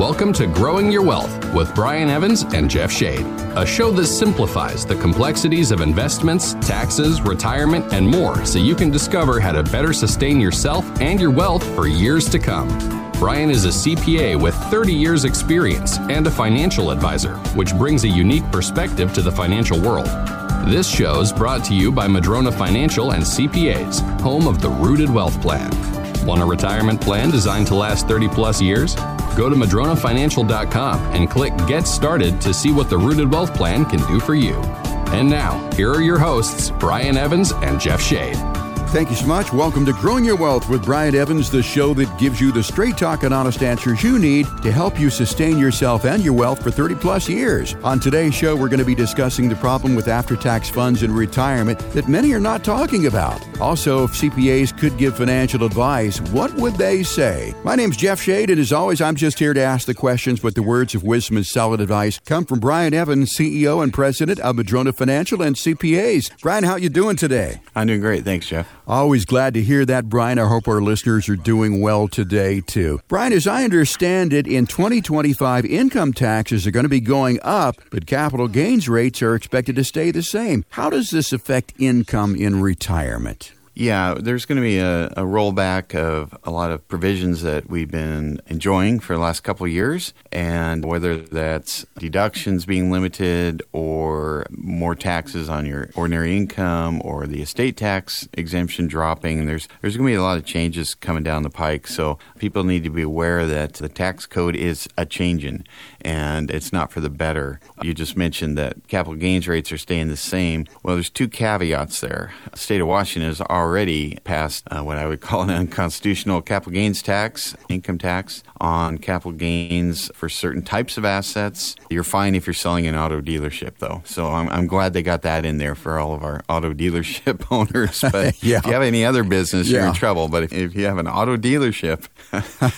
Welcome to Growing Your Wealth with Brian Evans and Jeff Shade, a show that simplifies the complexities of investments, taxes, retirement, and more so you can discover how to better sustain yourself and your wealth for years to come. Brian is a CPA with 30 years' experience and a financial advisor, which brings a unique perspective to the financial world. This show is brought to you by Madrona Financial and CPAs, home of the Rooted Wealth Plan. Want a retirement plan designed to last 30 plus years? Go to madronafinancial.com and click Get Started to see what the Rooted Wealth Plan can do for you. And now, here are your hosts, Brian Evans and Jeff Shade. Thank you so much. Welcome to Growing Your Wealth with Brian Evans, the show that gives you the straight talk and honest answers you need to help you sustain yourself and your wealth for 30 plus years. On today's show, we're going to be discussing the problem with after tax funds in retirement that many are not talking about. Also, if CPAs could give financial advice, what would they say? My name's Jeff Shade, and as always, I'm just here to ask the questions, but the words of wisdom and solid advice come from Brian Evans, CEO and President of Madrona Financial and CPAs. Brian, how are you doing today? I'm doing great. Thanks, Jeff. Always glad to hear that, Brian. I hope our listeners are doing well today, too. Brian, as I understand it, in 2025, income taxes are going to be going up, but capital gains rates are expected to stay the same. How does this affect income in retirement? Yeah, there's going to be a, a, rollback of a lot of provisions that we've been enjoying for the last couple of years, and whether that's deductions being limited or more taxes on your ordinary income or the estate tax exemption dropping, there's there's going to be a lot of changes coming down the pike. So people need to be aware that the tax code is a changing, and it's not for the better. You just mentioned that capital gains rates are staying the same. Well, there's two caveats there. The state of Washington has already passed uh, what I would call an unconstitutional capital gains tax, income tax on capital gains for certain types of assets. You're fine if you're selling an auto dealership, though. So I'm, I'm glad they got that in there for all of our auto dealership owners. But yeah. if you have any other business, yeah. you're in trouble. But if, if, you have an auto dealership,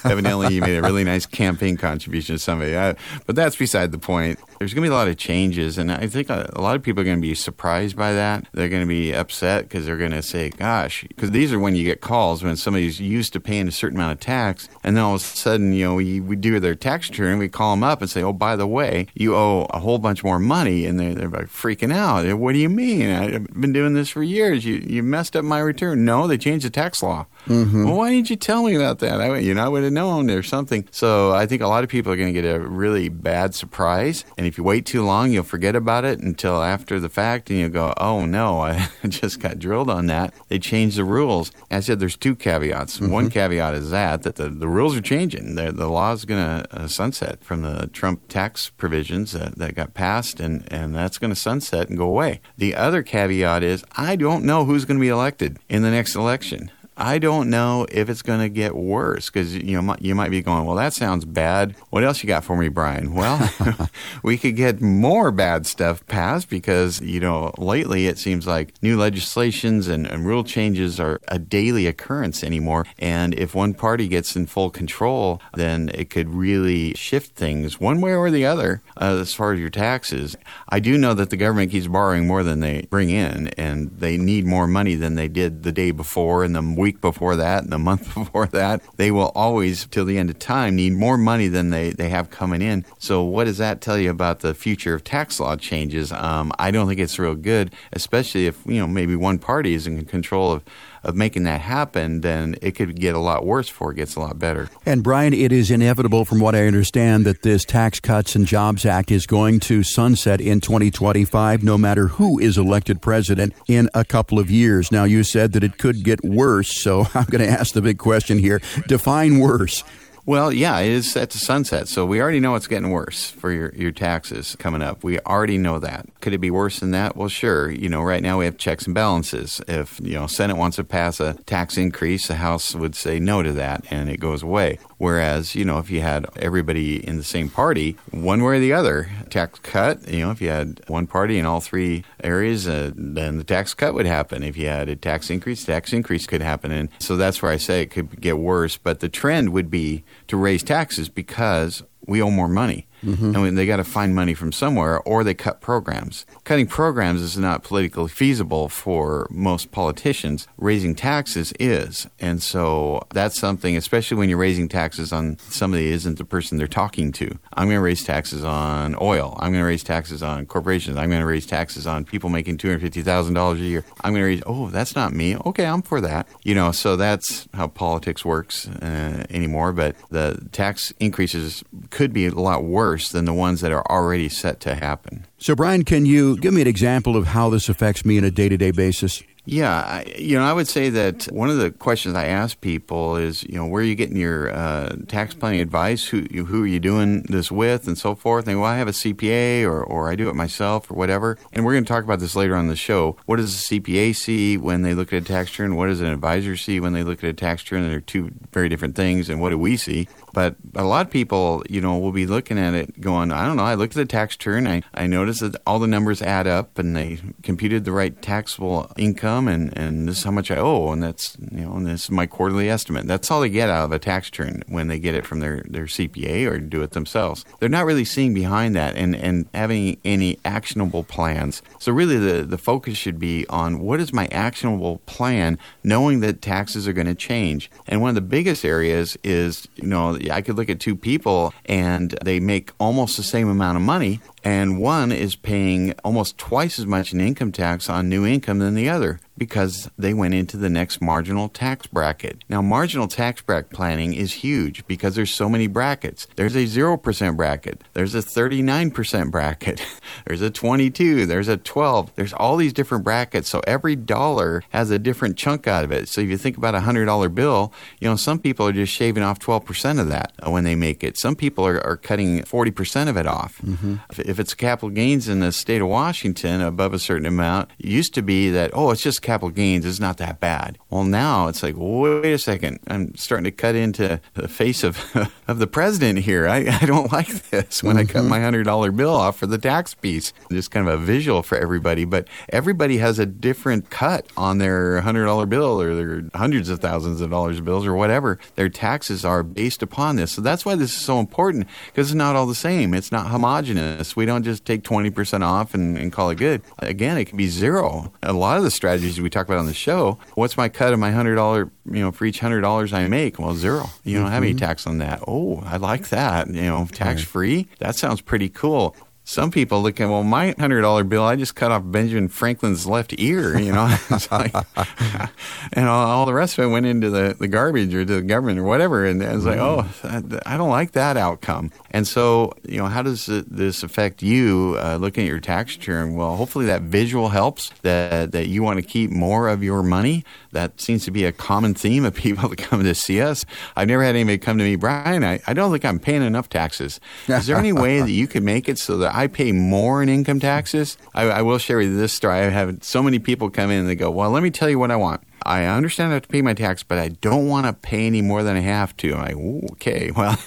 evidently you made a really nice campaign contribution to somebody. I, but that's beside the point. There's going to be a lot of changes, and I think a, a lot of people are going to be surprised by that. They're going to be upset because they're going to say, "Gosh," because these are when you get calls when somebody's used to paying a certain amount of tax, and then all of a sudden, you know, we, we do their tax return, we call them up and say, "Oh, by the way, you owe a whole bunch more money," and they're, they're like freaking out. What do you mean? I've been doing this for years. You you messed up my return. No, they changed the tax law. Mm-hmm. Well, why didn't you tell me about that? I, you know, I would have known or something. So I think a lot of people are going to get a really bad surprise. And if you wait too long, you'll forget about it until after the fact and you'll go, oh no, I just got drilled on that. They changed the rules. I said there's two caveats. Mm-hmm. One caveat is that, that the, the rules are changing. The, the law is going to uh, sunset from the Trump tax provisions that, that got passed, and, and that's going to sunset and go away. The other caveat is I don't know who's going to be elected in the next election. I don't know if it's going to get worse because you know you might be going, well, that sounds bad. What else you got for me, Brian? Well, we could get more bad stuff passed because you know lately it seems like new legislations and, and rule changes are a daily occurrence anymore. And if one party gets in full control, then it could really shift things one way or the other uh, as far as your taxes. I do know that the government keeps borrowing more than they bring in, and they need more money than they did the day before and the week before that and the month before that. They will always, till the end of time, need more money than they, they have coming in. So, what does that tell you about the future of tax law changes? Um, I don't think it's real good, especially if you know maybe one party is in control of of making that happen, then it could get a lot worse before it gets a lot better. And Brian, it is inevitable, from what I understand, that this Tax Cuts and Jobs Act is going to sunset in 2025, no matter who is elected president in a couple of years. Now, you said that it could get worse, so I'm going to ask the big question here: define worse. Well, yeah, it is set to sunset. So we already know it's getting worse for your, your taxes coming up. We already know that. Could it be worse than that? Well, sure. You know, right now we have checks and balances. If, you know, Senate wants to pass a tax increase, the House would say no to that and it goes away. Whereas, you know, if you had everybody in the same party, one way or the other, tax cut, you know, if you had one party in all three areas, uh, then the tax cut would happen. If you had a tax increase, tax increase could happen. And so that's where I say it could get worse. But the trend would be to raise taxes because we owe more money. Mm-hmm. And they got to find money from somewhere or they cut programs. Cutting programs is not politically feasible for most politicians. Raising taxes is. And so that's something, especially when you're raising taxes on somebody isn't the person they're talking to. I'm going to raise taxes on oil. I'm going to raise taxes on corporations. I'm going to raise taxes on people making $250,000 a year. I'm going to raise, oh, that's not me. Okay, I'm for that. You know, so that's how politics works uh, anymore. But the tax increases could be a lot worse worse than the ones that are already set to happen. So, Brian, can you give me an example of how this affects me on a day to day basis? Yeah, I, you know, I would say that one of the questions I ask people is, you know, where are you getting your uh, tax planning advice? Who who are you doing this with, and so forth? And well, I have a CPA, or or I do it myself, or whatever. And we're going to talk about this later on the show. What does a CPA see when they look at a tax return? What does an advisor see when they look at a tax return? They're two very different things. And what do we see? But a lot of people, you know, will be looking at it going, I don't know, I looked at the tax return, I, I noticed that all the numbers add up and they computed the right taxable income and, and this is how much I owe and that's you know, and this is my quarterly estimate. That's all they get out of a tax return when they get it from their, their CPA or do it themselves. They're not really seeing behind that and, and having any actionable plans. So really the, the focus should be on what is my actionable plan knowing that taxes are going to change. And one of the biggest areas is, you know, I could look at two people and they make almost the same amount of money, and one is paying almost twice as much in income tax on new income than the other because they went into the next marginal tax bracket. Now, marginal tax bracket planning is huge because there's so many brackets. There's a 0% bracket, there's a 39% bracket, there's a 22, there's a 12. There's all these different brackets, so every dollar has a different chunk out of it. So if you think about a $100 bill, you know, some people are just shaving off 12% of that when they make it. Some people are, are cutting 40% of it off. Mm-hmm. If, if it's capital gains in the state of Washington above a certain amount, it used to be that, oh, it's just capital gains it's not that bad. Well, now it's like, wait a second, I'm starting to cut into the face of of the president here. I, I don't like this when mm-hmm. I cut mm-hmm. my hundred dollar bill off for the tax piece. Just kind of a visual for everybody, but everybody has a different cut on their hundred dollar bill or their hundreds of thousands of dollars bills or whatever. Their taxes are based upon this. So that's why this is so important because it's not all the same. It's not homogenous. We don't just take twenty percent off and, and call it good. Again, it can be zero. A lot of the strategies we talk about on the show. What's my cut of my hundred dollar, you know, for each hundred dollars I make? Well, zero. You don't mm-hmm. have any mm-hmm. tax on that. Oh, I like that. You know, tax free. That sounds pretty cool. Some people look at well, my hundred dollar bill, I just cut off Benjamin Franklin's left ear, you know, like, and all, all, the rest of it went into the, the garbage or to the government or whatever. And it's like, oh, I don't like that outcome. And so, you know, how does this affect you uh, looking at your tax return? Well, hopefully that visual helps. That that you want to keep more of your money. That seems to be a common theme of people that come to see us. I've never had anybody come to me, Brian. I, I don't think I'm paying enough taxes. Is there any way that you could make it so that I pay more in income taxes. I, I will share with you this story. I have so many people come in and they go, Well, let me tell you what I want. I understand I have to pay my tax, but I don't want to pay any more than I have to. I'm like, okay, well,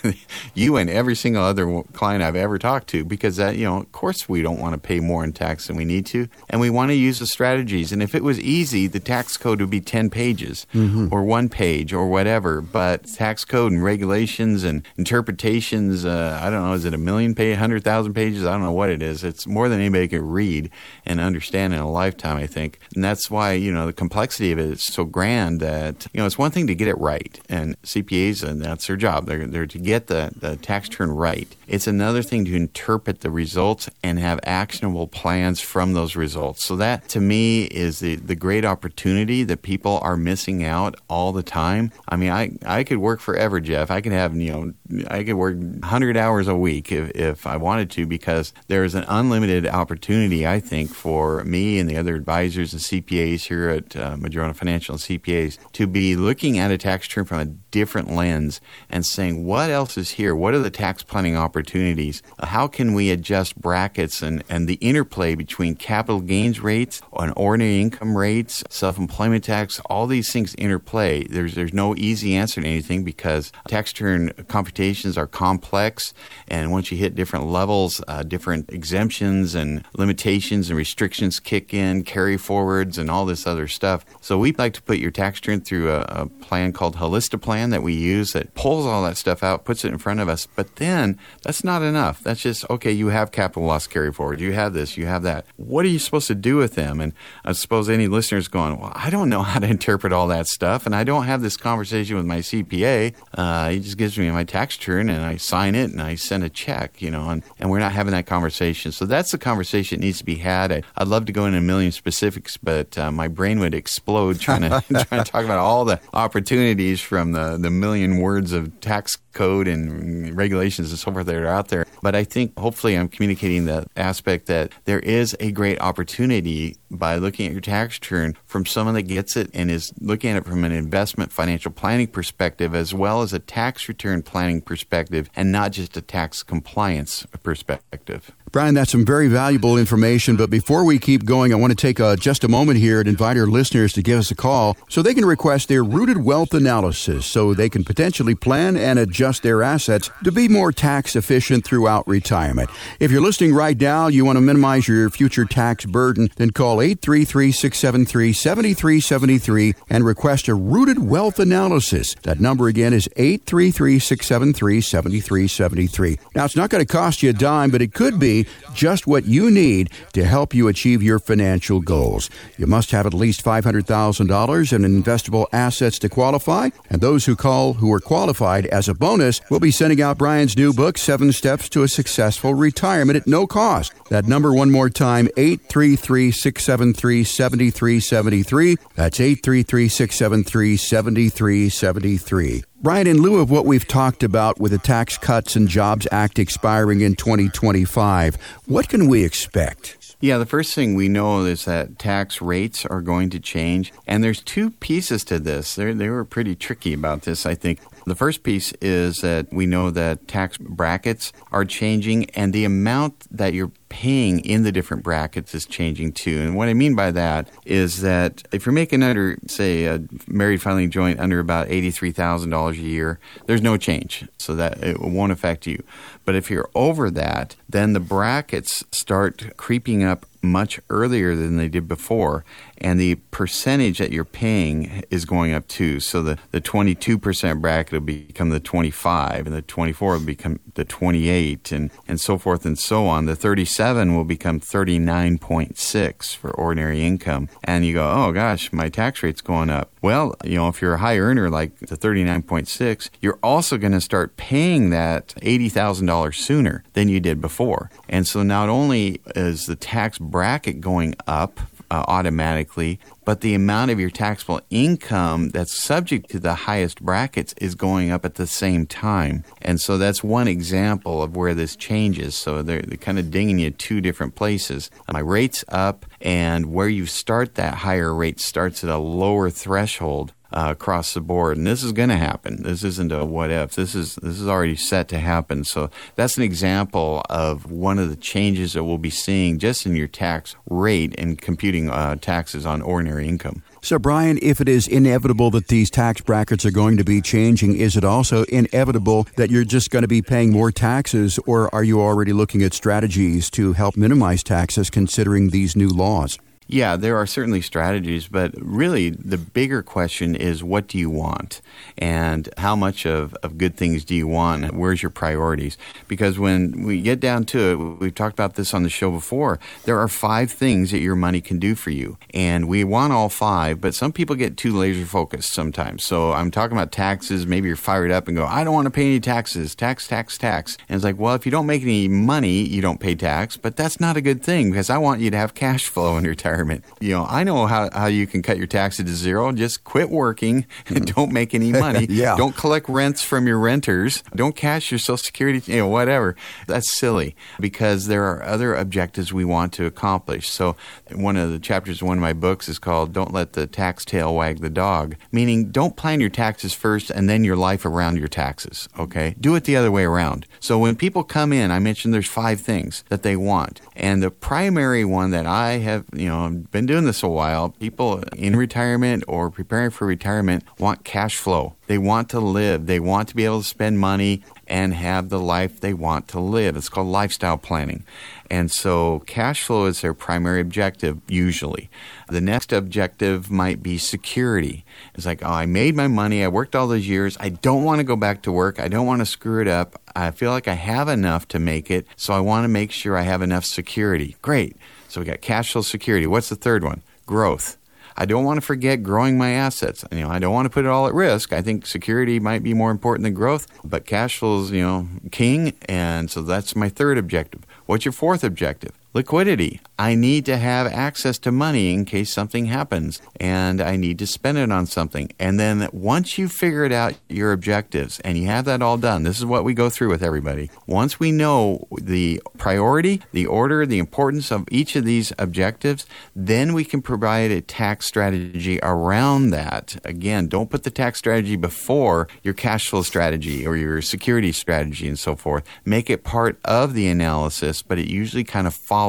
you and every single other client I've ever talked to, because that, you know, of course we don't want to pay more in tax than we need to, and we want to use the strategies. And if it was easy, the tax code would be ten pages mm-hmm. or one page or whatever. But tax code and regulations and interpretations, uh, I don't know, is it a million page, hundred thousand pages? I don't know what it is. It's more than anybody can read and understand in a lifetime, I think. And that's why you know the complexity of it is so grand that you know it's one thing to get it right, and CPAs and that's their job. They're they're to get the the tax return right. It's another thing to interpret the results and have actionable plans from those results. So that to me is the the great opportunity that people are missing out all the time. I mean, I I could work forever, Jeff. I could have you know I could work 100 hours a week if if I wanted to because there's an unlimited opportunity I think for me and the other advisors and CPAs here at uh, Madrona Financial financial CPAs to be looking at a tax return from a different lens and saying, what else is here? What are the tax planning opportunities? How can we adjust brackets and, and the interplay between capital gains rates and ordinary income rates, self employment tax? All these things interplay. There's, there's no easy answer to anything because tax return computations are complex. And once you hit different levels, uh, different exemptions and limitations and restrictions kick in, carry forwards, and all this other stuff. So we like to put your tax return through a, a plan called Holistiplan that we use that pulls all that stuff out, puts it in front of us. But then that's not enough. That's just, okay, you have capital loss carry forward. You have this, you have that. What are you supposed to do with them? And I suppose any listeners going, well, I don't know how to interpret all that stuff. And I don't have this conversation with my CPA. Uh, he just gives me my tax return and I sign it and I send a check, you know, and, and we're not having that conversation. So that's the conversation that needs to be had. I, would love to go into a million specifics, but uh, my brain would explode trying to, trying to talk about all the opportunities from the, the million words of tax code and regulations and so forth that are out there. But I think hopefully I'm communicating the aspect that there is a great opportunity by looking at your tax return from someone that gets it and is looking at it from an investment financial planning perspective as well as a tax return planning perspective and not just a tax compliance perspective. Brian, that's some very valuable information. But before we keep going, I want to take uh, just a moment here and invite our listeners to give us a call so they can request their rooted wealth analysis so they can potentially plan and adjust their assets to be more tax efficient throughout retirement. If you're listening right now, you want to minimize your future tax burden, then call 833 673 7373 and request a rooted wealth analysis. That number again is 833 673 7373. Now, it's not going to cost you a dime, but it could be just what you need to help you achieve your financial goals. You must have at least $500,000 in investable assets to qualify, and those who call who are qualified as a bonus will be sending out Brian's new book, Seven Steps to a Successful Retirement at no cost. That number one more time, 833 673 7373. That's 833 673 7373. Brian, in lieu of what we've talked about with the Tax Cuts and Jobs Act expiring in 2025, what can we expect? Yeah, the first thing we know is that tax rates are going to change. And there's two pieces to this. They're, they were pretty tricky about this, I think. The first piece is that we know that tax brackets are changing and the amount that you're paying in the different brackets is changing too. And what I mean by that is that if you're making under, say, a married filing joint under about $83,000 a year, there's no change. So that it won't affect you. But if you're over that, then the brackets start creeping up much earlier than they did before, and the percentage that you're paying is going up too. So the, the 22% bracket will become the 25, and the 24 will become the 28, and, and so forth and so on. The 37 will become 39.6 for ordinary income. And you go, oh gosh, my tax rate's going up. Well, you know, if you're a high earner like the 39.6, you're also going to start paying that $80,000 sooner than you did before. And so not only is the tax bracket going up uh, automatically, but the amount of your taxable income that's subject to the highest brackets is going up at the same time. And so that's one example of where this changes. So they're, they're kind of dinging you two different places. My rate's up, and where you start that higher rate starts at a lower threshold uh, across the board, and this is going to happen. This isn't a what if. This is this is already set to happen. So that's an example of one of the changes that we'll be seeing just in your tax rate and computing uh, taxes on ordinary income. So, Brian, if it is inevitable that these tax brackets are going to be changing, is it also inevitable that you're just going to be paying more taxes, or are you already looking at strategies to help minimize taxes considering these new laws? Yeah, there are certainly strategies, but really the bigger question is what do you want? And how much of, of good things do you want? Where's your priorities? Because when we get down to it, we've talked about this on the show before, there are five things that your money can do for you. And we want all five, but some people get too laser focused sometimes. So I'm talking about taxes. Maybe you're fired up and go, I don't want to pay any taxes. Tax, tax, tax. And it's like, well, if you don't make any money, you don't pay tax, but that's not a good thing because I want you to have cash flow in your retirement retirement. You know, I know how, how you can cut your taxes to zero. Just quit working and mm-hmm. don't make any money. yeah. Don't collect rents from your renters. Don't cash your Social Security, you know, whatever. That's silly because there are other objectives we want to accomplish. So, one of the chapters of one of my books is called Don't Let the Tax Tail Wag the Dog, meaning don't plan your taxes first and then your life around your taxes. Okay? Do it the other way around. So, when people come in, I mentioned there's five things that they want. And the primary one that I have, you know, I've been doing this a while. People in retirement or preparing for retirement want cash flow. They want to live. They want to be able to spend money and have the life they want to live. It's called lifestyle planning. And so cash flow is their primary objective usually. The next objective might be security. It's like, oh, I made my money. I worked all those years. I don't want to go back to work. I don't want to screw it up. I feel like I have enough to make it. So I want to make sure I have enough security. Great. So we got cash flow security. What's the third one? Growth. I don't want to forget growing my assets. You know, I don't want to put it all at risk. I think security might be more important than growth, but cash flow is, you know, king. And so that's my third objective. What's your fourth objective? Liquidity. I need to have access to money in case something happens and I need to spend it on something. And then once you figured out your objectives and you have that all done, this is what we go through with everybody. Once we know the priority, the order, the importance of each of these objectives, then we can provide a tax strategy around that. Again, don't put the tax strategy before your cash flow strategy or your security strategy and so forth. Make it part of the analysis, but it usually kind of follows.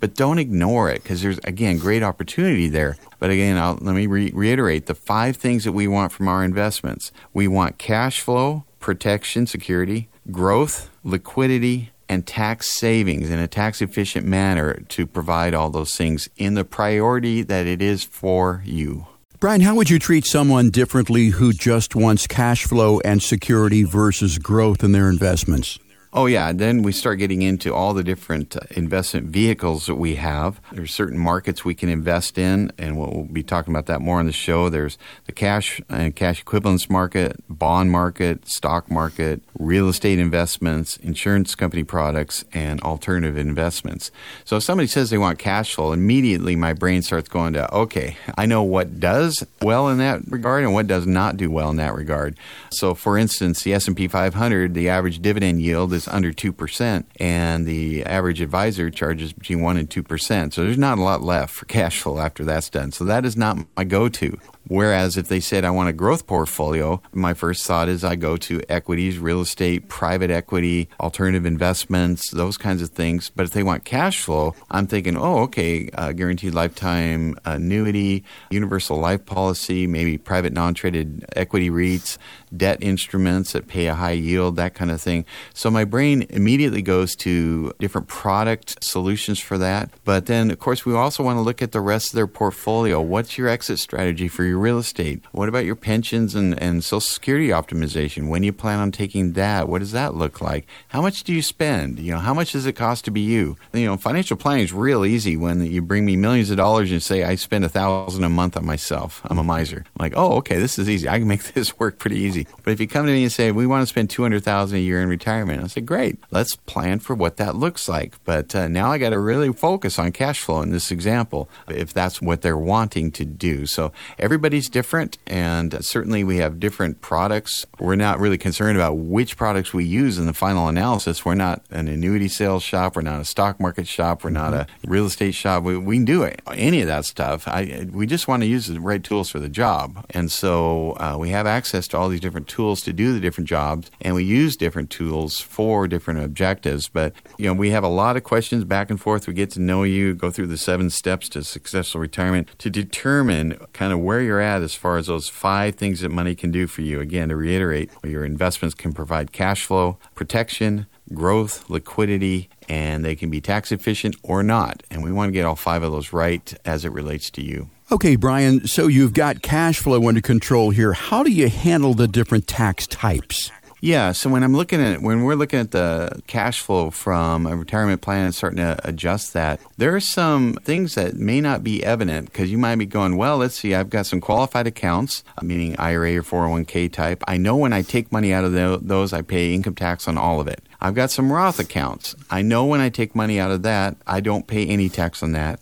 But don't ignore it because there's, again, great opportunity there. But again, I'll, let me re- reiterate the five things that we want from our investments we want cash flow, protection, security, growth, liquidity, and tax savings in a tax efficient manner to provide all those things in the priority that it is for you. Brian, how would you treat someone differently who just wants cash flow and security versus growth in their investments? Oh, yeah. Then we start getting into all the different uh, investment vehicles that we have. There's certain markets we can invest in, and we'll be talking about that more on the show. There's the cash and cash equivalents market, bond market, stock market, real estate investments, insurance company products, and alternative investments. So if somebody says they want cash flow, immediately my brain starts going to, okay, I know what does well in that regard and what does not do well in that regard. So for instance, the S&P 500, the average dividend yield is under 2%, and the average advisor charges between 1 and 2%. So there's not a lot left for cash flow after that's done. So that is not my go to. Whereas if they said I want a growth portfolio, my first thought is I go to equities, real estate, private equity, alternative investments, those kinds of things. But if they want cash flow, I'm thinking, oh, okay, uh, guaranteed lifetime annuity, universal life policy, maybe private non traded equity REITs, debt instruments that pay a high yield, that kind of thing. So my brain immediately goes to different product solutions for that. But then, of course, we also want to look at the rest of their portfolio. What's your exit strategy for your your real estate? What about your pensions and, and Social Security optimization? When do you plan on taking that? What does that look like? How much do you spend? You know, how much does it cost to be you? You know, financial planning is real easy when you bring me millions of dollars and say I spend a thousand a month on myself. I'm a miser. I'm like, oh, okay, this is easy. I can make this work pretty easy. But if you come to me and say we want to spend two hundred thousand a year in retirement, I say, great. Let's plan for what that looks like. But uh, now I got to really focus on cash flow in this example, if that's what they're wanting to do. So everybody everybody's different, and certainly we have different products. We're not really concerned about which products we use in the final analysis. We're not an annuity sales shop. We're not a stock market shop. We're not a real estate shop. We, we can do it, any of that stuff. I, we just want to use the right tools for the job. And so uh, we have access to all these different tools to do the different jobs, and we use different tools for different objectives. But, you know, we have a lot of questions back and forth. We get to know you, go through the seven steps to successful retirement to determine kind of where you're at as far as those five things that money can do for you. Again, to reiterate, your investments can provide cash flow, protection, growth, liquidity, and they can be tax efficient or not. And we want to get all five of those right as it relates to you. Okay, Brian, so you've got cash flow under control here. How do you handle the different tax types? Yeah, so when I'm looking at when we're looking at the cash flow from a retirement plan and starting to adjust that, there are some things that may not be evident because you might be going, well, let's see, I've got some qualified accounts, uh, meaning IRA or 401k type. I know when I take money out of those, I pay income tax on all of it. I've got some Roth accounts. I know when I take money out of that, I don't pay any tax on that.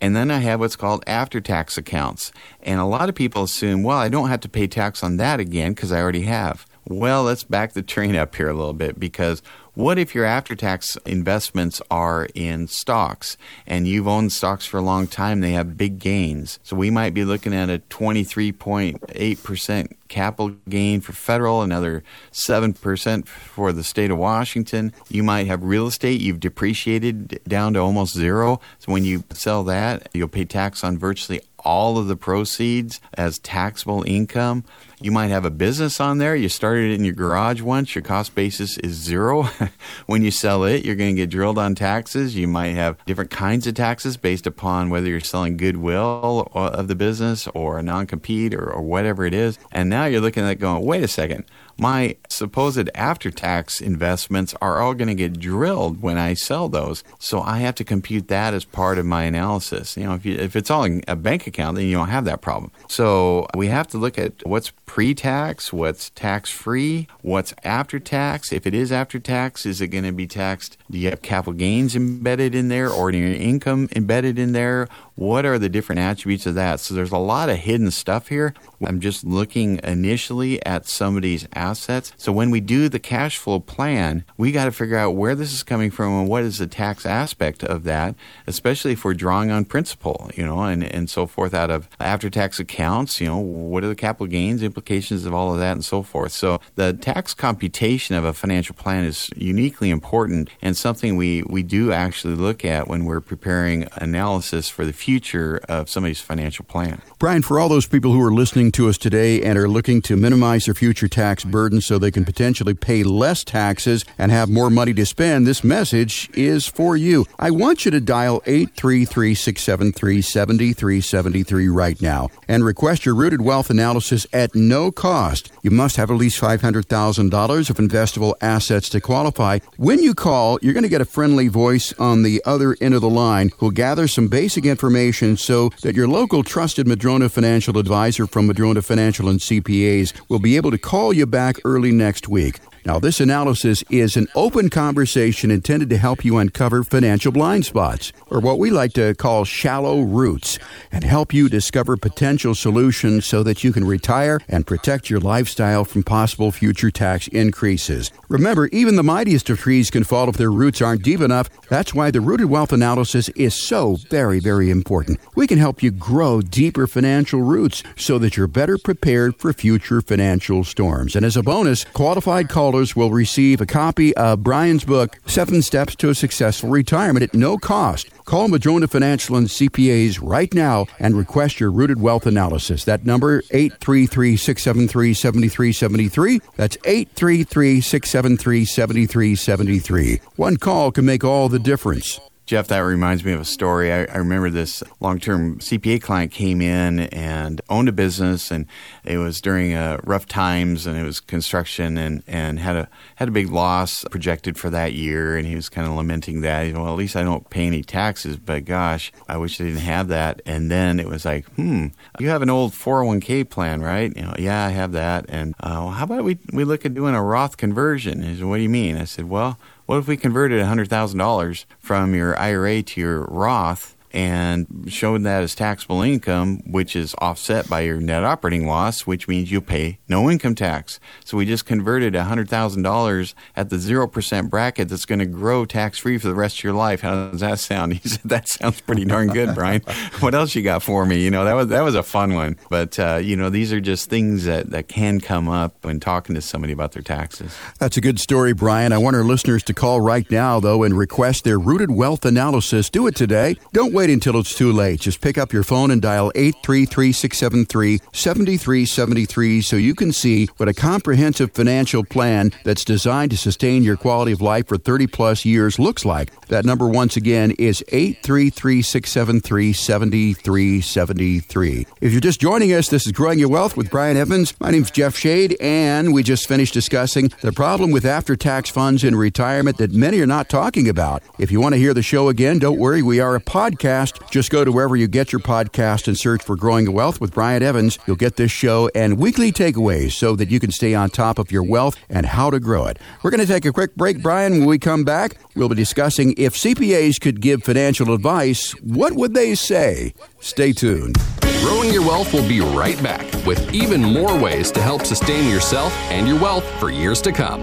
And then I have what's called after tax accounts. And a lot of people assume, well, I don't have to pay tax on that again because I already have. Well, let's back the train up here a little bit because what if your after tax investments are in stocks and you've owned stocks for a long time? They have big gains. So we might be looking at a 23.8% capital gain for federal, another 7% for the state of Washington. You might have real estate you've depreciated down to almost zero. So when you sell that, you'll pay tax on virtually all of the proceeds as taxable income. You might have a business on there. You started it in your garage once. Your cost basis is zero. when you sell it, you're going to get drilled on taxes. You might have different kinds of taxes based upon whether you're selling goodwill of the business or a non compete or, or whatever it is. And now you're looking at going, wait a second my supposed after tax investments are all going to get drilled when I sell those. So I have to compute that as part of my analysis. You know, if, you, if it's all in a bank account, then you don't have that problem. So we have to look at what's pre tax, what's tax free, what's after tax. If it is after tax, is it going to be taxed? Do you have capital gains embedded in there, ordinary income embedded in there? What are the different attributes of that? So there's a lot of hidden stuff here. I'm just looking initially at somebody's assets. So when we do the cash flow plan, we got to figure out where this is coming from and what is the tax aspect of that, especially if we're drawing on principal, you know, and, and so forth out of after tax accounts, you know, what are the capital gains implications of all of that and so forth. So the tax computation of a financial plan is uniquely important and something we, we do actually look at when we're preparing analysis for the future future of somebody's financial plan. Brian, for all those people who are listening to us today and are looking to minimize their future tax burden so they can potentially pay less taxes and have more money to spend, this message is for you. I want you to dial 833 673 7373 right now and request your rooted wealth analysis at no cost. You must have at least $500,000 of investable assets to qualify. When you call, you're going to get a friendly voice on the other end of the line who'll gather some basic information information so that your local trusted Madrona financial advisor from Madrona Financial and CPAs will be able to call you back early next week. Now, this analysis is an open conversation intended to help you uncover financial blind spots, or what we like to call shallow roots, and help you discover potential solutions so that you can retire and protect your lifestyle from possible future tax increases. Remember, even the mightiest of trees can fall if their roots aren't deep enough. That's why the rooted wealth analysis is so very, very important. We can help you grow deeper financial roots so that you're better prepared for future financial storms. And as a bonus, qualified callers callers will receive a copy of Brian's book, Seven Steps to a Successful Retirement, at no cost. Call Madrona Financial and CPAs right now and request your rooted wealth analysis. That number, 833-673-7373. That's 833-673-7373. One call can make all the difference. Jeff, that reminds me of a story. I, I remember this long term CPA client came in and owned a business, and it was during uh, rough times, and it was construction, and, and had a had a big loss projected for that year, and he was kind of lamenting that. Said, well, at least I don't pay any taxes, but gosh, I wish I didn't have that. And then it was like, hmm, you have an old 401k plan, right? You know, yeah, I have that. And uh, well, how about we, we look at doing a Roth conversion? He said, what do you mean? I said, well, what if we converted $100,000 from your IRA to your Roth and showing that as taxable income, which is offset by your net operating loss, which means you pay no income tax. So we just converted $100,000 at the 0% bracket that's going to grow tax free for the rest of your life. How does that sound? He said, That sounds pretty darn good, Brian. what else you got for me? You know, that was, that was a fun one. But, uh, you know, these are just things that, that can come up when talking to somebody about their taxes. That's a good story, Brian. I want our listeners to call right now, though, and request their rooted wealth analysis. Do it today. Don't wait wait until it's too late. Just pick up your phone and dial 833 673 7373 so you can see what a comprehensive financial plan that's designed to sustain your quality of life for 30 plus years looks like. That number, once again, is 833 673 7373. If you're just joining us, this is Growing Your Wealth with Brian Evans. My name's Jeff Shade, and we just finished discussing the problem with after tax funds in retirement that many are not talking about. If you want to hear the show again, don't worry, we are a podcast podcast, just go to wherever you get your podcast and search for Growing Wealth with Brian Evans. You'll get this show and weekly takeaways so that you can stay on top of your wealth and how to grow it. We're going to take a quick break, Brian. When we come back, we'll be discussing if CPAs could give financial advice, what would they say? Stay tuned. Growing Your Wealth will be right back with even more ways to help sustain yourself and your wealth for years to come.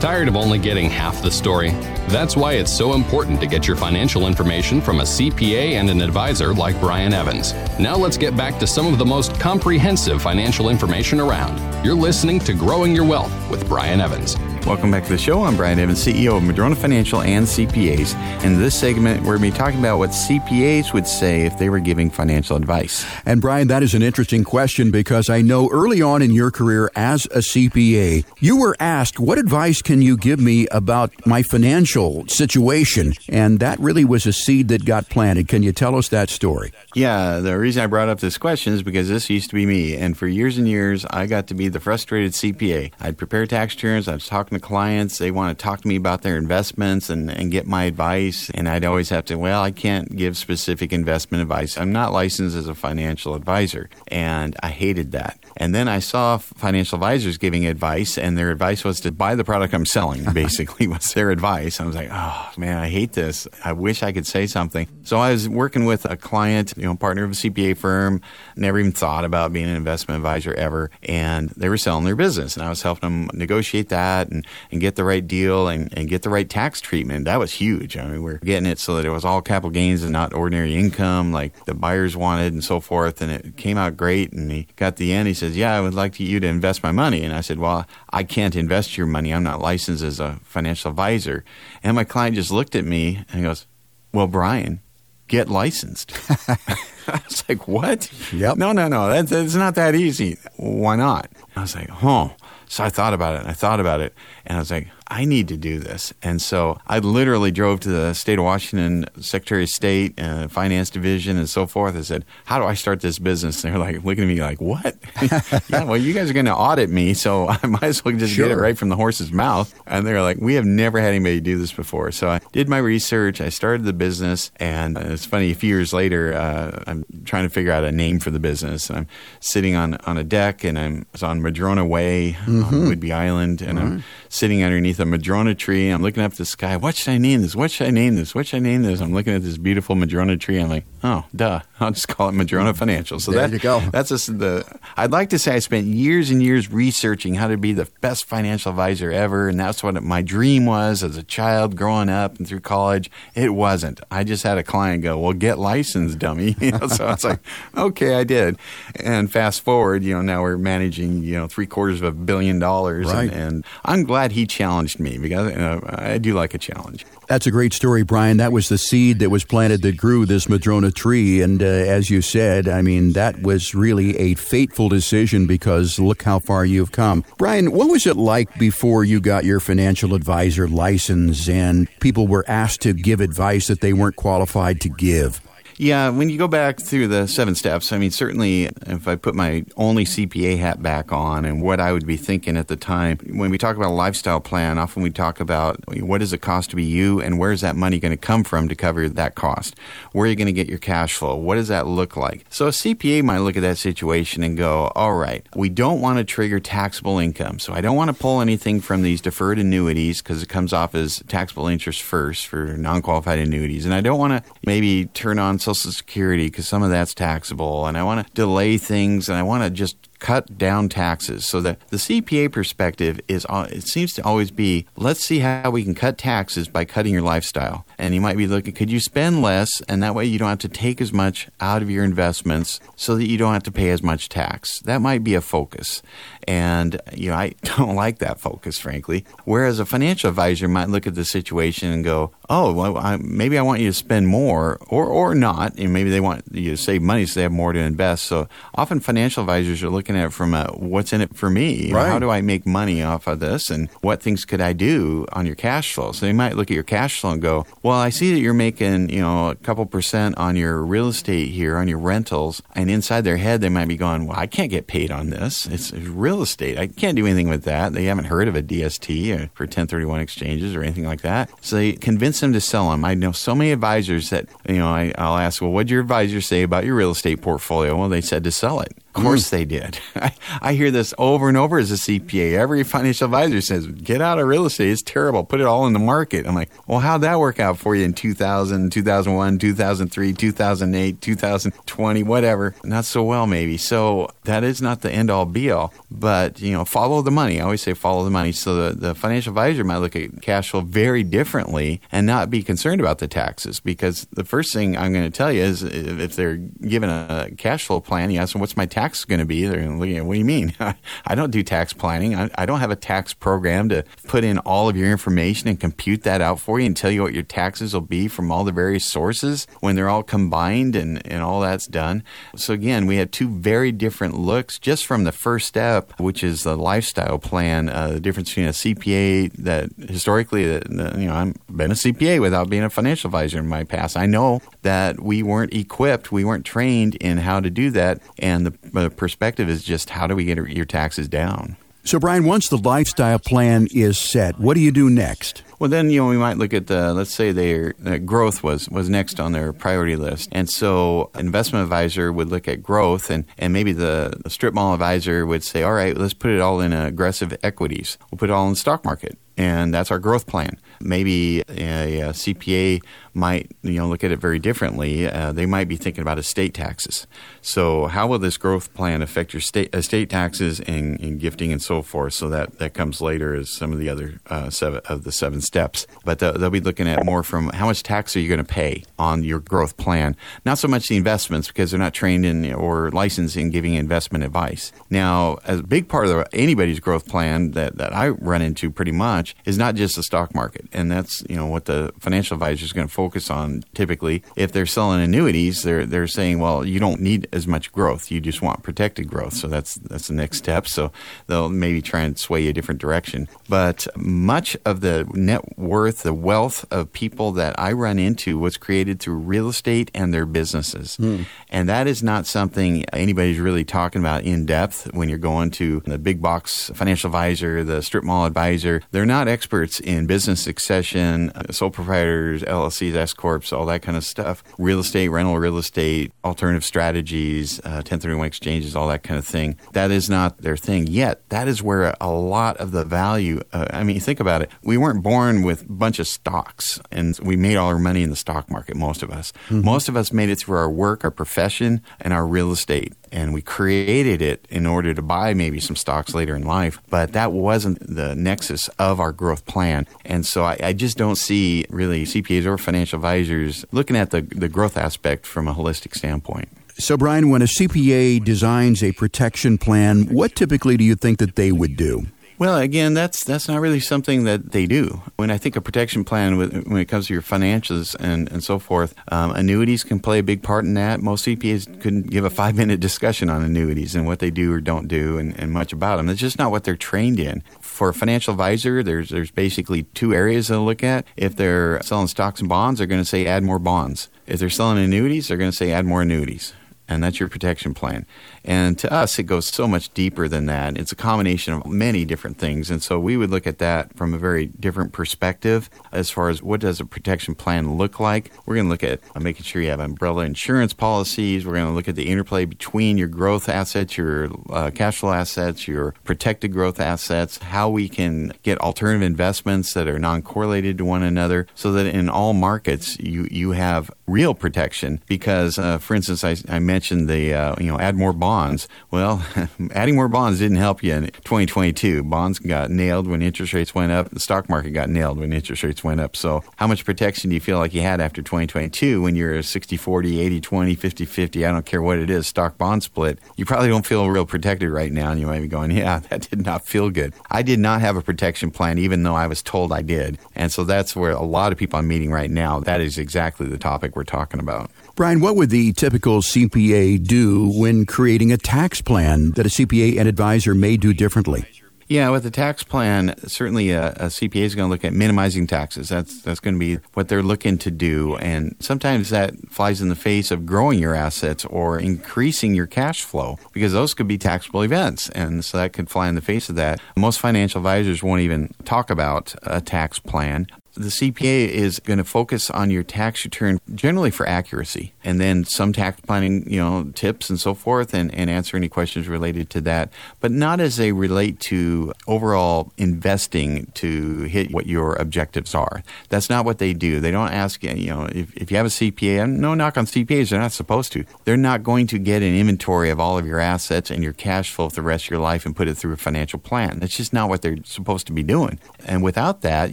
Tired of only getting half the story? That's why it's so important to get your financial information from a CPA and an advisor like Brian Evans. Now let's get back to some of the most comprehensive financial information around. You're listening to Growing Your Wealth with Brian Evans. Welcome back to the show. I'm Brian Evans, CEO of Madrona Financial and CPAs. In this segment, we're going to be talking about what CPAs would say if they were giving financial advice. And Brian, that is an interesting question because I know early on in your career as a CPA, you were asked, What advice can you give me about my financial situation? And that really was a seed that got planted. Can you tell us that story? Yeah, the reason I brought up this question is because this used to be me. And for years and years, I got to be the frustrated CPA. I'd prepare tax returns, I was talking to clients. They want to talk to me about their investments and, and get my advice. And I'd always have to, well, I can't give specific investment advice. I'm not licensed as a financial advisor. And I hated that. And then I saw financial advisors giving advice, and their advice was to buy the product I'm selling, basically, was their advice. I was like, oh, man, I hate this. I wish I could say something. So I was working with a client, you know, partner of a CPA firm, never even thought about being an investment advisor ever. And they were selling their business, and I was helping them negotiate that and, and get the right deal and, and get the right tax treatment. That was huge. I mean, we're getting it so that it was all capital gains and not ordinary income like the buyers wanted and so forth. And it came out great. And he got the end. He says, Yeah, I would like you to invest my money. And I said, Well, I can't invest your money. I'm not licensed as a financial advisor. And my client just looked at me and goes, Well, Brian, get licensed. I was like, What? Yep. No, no, no. That's, that's not that easy. Why not? I was like, Oh. So I thought about it and I thought about it. And I was like, I need to do this. And so I literally drove to the state of Washington, Secretary of State, uh, Finance Division, and so forth. I said, How do I start this business? And they're like, looking at me like, What? yeah, well, you guys are going to audit me, so I might as well just sure. get it right from the horse's mouth. And they're like, We have never had anybody do this before. So I did my research, I started the business, and it's funny, a few years later, uh, I'm trying to figure out a name for the business. And I'm sitting on, on a deck, and I'm on Madrona Way mm-hmm. on Whidbey Island, and I'm sitting underneath a madrona tree. I'm looking up the sky. What should I name this? What should I name this? What should I name this? I'm looking at this beautiful madrona tree. I'm like, oh, duh. I'll just call it Madrona Financial. So there that, you go. That's just the. I'd like to say I spent years and years researching how to be the best financial advisor ever, and that's what my dream was as a child growing up and through college. It wasn't. I just had a client go, "Well, get licensed, dummy." You know, so it's like, okay, I did. And fast forward, you know, now we're managing, you know, three quarters of a billion dollars, right. and, and I'm glad he challenged me because I do like a challenge. That's a great story, Brian. That was the seed that was planted that grew this Madrona tree. And uh, as you said, I mean, that was really a fateful decision because look how far you've come. Brian, what was it like before you got your financial advisor license and people were asked to give advice that they weren't qualified to give? Yeah, when you go back through the seven steps, I mean, certainly if I put my only CPA hat back on and what I would be thinking at the time, when we talk about a lifestyle plan, often we talk about what does it cost to be you and where's that money going to come from to cover that cost? Where are you going to get your cash flow? What does that look like? So a CPA might look at that situation and go, all right, we don't want to trigger taxable income. So I don't want to pull anything from these deferred annuities because it comes off as taxable interest first for non qualified annuities. And I don't want to maybe turn on Social Security because some of that's taxable, and I want to delay things, and I want to just cut down taxes. So that the CPA perspective is uh, it seems to always be let's see how we can cut taxes by cutting your lifestyle. And you might be looking could you spend less and that way you don't have to take as much out of your investments so that you don't have to pay as much tax. That might be a focus. And you know, I don't like that focus frankly. Whereas a financial advisor might look at the situation and go, "Oh, well, I, maybe I want you to spend more or or not." And maybe they want you to save money so they have more to invest. So often financial advisors are looking looking at it from a what's in it for me? Right. How do I make money off of this? And what things could I do on your cash flow? So they might look at your cash flow and go, well, I see that you're making, you know, a couple percent on your real estate here, on your rentals. And inside their head, they might be going, well, I can't get paid on this. It's real estate. I can't do anything with that. They haven't heard of a DST uh, for 1031 exchanges or anything like that. So they convince them to sell them. I know so many advisors that, you know, I, I'll ask, well, what'd your advisor say about your real estate portfolio? Well, they said to sell it. Of course mm. they did. I, I hear this over and over as a CPA. Every financial advisor says, get out of real estate. It's terrible. Put it all in the market. I'm like, well, how'd that work out for you in 2000, 2001, 2003, 2008, 2020, whatever? Not so well, maybe. So that is not the end all be all. But, you know, follow the money. I always say follow the money. So the, the financial advisor might look at cash flow very differently and not be concerned about the taxes because the first thing I'm going to tell you is if they're given a cash flow plan, you ask them, what's my tax going to be? They're going to look at, what do you mean? I don't do tax planning. I, I don't have a tax program to put in all of your information and compute that out for you and tell you what your taxes will be from all the various sources when they're all combined and, and all that's done. So again, we have two very different looks just from the first step, which is the lifestyle plan, uh, the difference between a CPA that historically, uh, you know, I've been a CPA without being a financial advisor in my past. I know that we weren't equipped, we weren't trained in how to do that. And the, the perspective is just how do we get your taxes down? So, Brian, once the lifestyle plan is set, what do you do next? Well, then you know we might look at the let's say their uh, growth was was next on their priority list, and so investment advisor would look at growth, and and maybe the, the strip mall advisor would say, all right, let's put it all in aggressive equities. We'll put it all in the stock market and that's our growth plan. Maybe a, a CPA might you know look at it very differently. Uh, they might be thinking about estate taxes. So how will this growth plan affect your state estate taxes and, and gifting and so forth? So that that comes later as some of the other uh, seven of the seven steps. But the, they'll be looking at more from how much tax are you going to pay on your growth plan, not so much the investments because they're not trained in or licensed in giving investment advice. Now, a big part of the, anybody's growth plan that that I run into pretty much is not just the stock market, and that's you know what the financial advisor is going to focus on. Typically, if they're selling annuities, they're they're saying, well, you don't need as much growth, you just want protected growth. So that's that's the next step. So they'll maybe try and sway you a different direction. But much of the net worth, the wealth of people that I run into was created through real estate and their businesses, mm. and that is not something anybody's really talking about in depth when you're going to the big box financial advisor, the strip mall advisor. They're not experts in business succession, uh, sole proprietors, LLCs, S corps, all that kind of stuff. Real estate, rental real estate, alternative strategies, uh, 1031 exchanges, all that kind of thing. That is not their thing yet. That is where a lot of the value. Uh, I mean, think about it. We weren't born with a bunch of stocks, and we made all our money in the stock market. Most of us. Mm-hmm. Most of us made it through our work, our profession, and our real estate and we created it in order to buy maybe some stocks later in life, but that wasn't the nexus of our growth plan. And so I, I just don't see really CPAs or financial advisors looking at the, the growth aspect from a holistic standpoint. So, Brian, when a CPA designs a protection plan, what typically do you think that they would do? Well, again, that's that's not really something that they do. When I think a protection plan, when it comes to your financials and, and so forth, um, annuities can play a big part in that. Most CPAs couldn't give a five minute discussion on annuities and what they do or don't do and, and much about them. That's just not what they're trained in. For a financial advisor, there's there's basically two areas they'll look at. If they're selling stocks and bonds, they're going to say add more bonds. If they're selling annuities, they're going to say add more annuities and that's your protection plan. And to us, it goes so much deeper than that. It's a combination of many different things. And so we would look at that from a very different perspective as far as what does a protection plan look like. We're going to look at making sure you have umbrella insurance policies. We're going to look at the interplay between your growth assets, your uh, cash flow assets, your protected growth assets, how we can get alternative investments that are non-correlated to one another so that in all markets you, you have real protection. Because, uh, for instance, I, I mentioned the, uh, you know, add more bonds bonds. Well, adding more bonds didn't help you in 2022. Bonds got nailed when interest rates went up. The stock market got nailed when interest rates went up. So, how much protection do you feel like you had after 2022 when you're a 60 40, 80 20, 50 50? I don't care what it is, stock bond split. You probably don't feel real protected right now. And you might be going, yeah, that did not feel good. I did not have a protection plan, even though I was told I did. And so, that's where a lot of people I'm meeting right now, that is exactly the topic we're talking about. Brian, what would the typical CPA do when creating a tax plan that a CPA and advisor may do differently? Yeah, with the tax plan, certainly a, a CPA is going to look at minimizing taxes. That's that's going to be what they're looking to do, and sometimes that flies in the face of growing your assets or increasing your cash flow because those could be taxable events, and so that could fly in the face of that. Most financial advisors won't even talk about a tax plan the CPA is going to focus on your tax return generally for accuracy and then some tax planning, you know, tips and so forth and, and answer any questions related to that, but not as they relate to overall investing to hit what your objectives are. That's not what they do. They don't ask, you know, if, if you have a CPA, no knock on CPAs, they're not supposed to. They're not going to get an inventory of all of your assets and your cash flow for the rest of your life and put it through a financial plan. That's just not what they're supposed to be doing. And without that,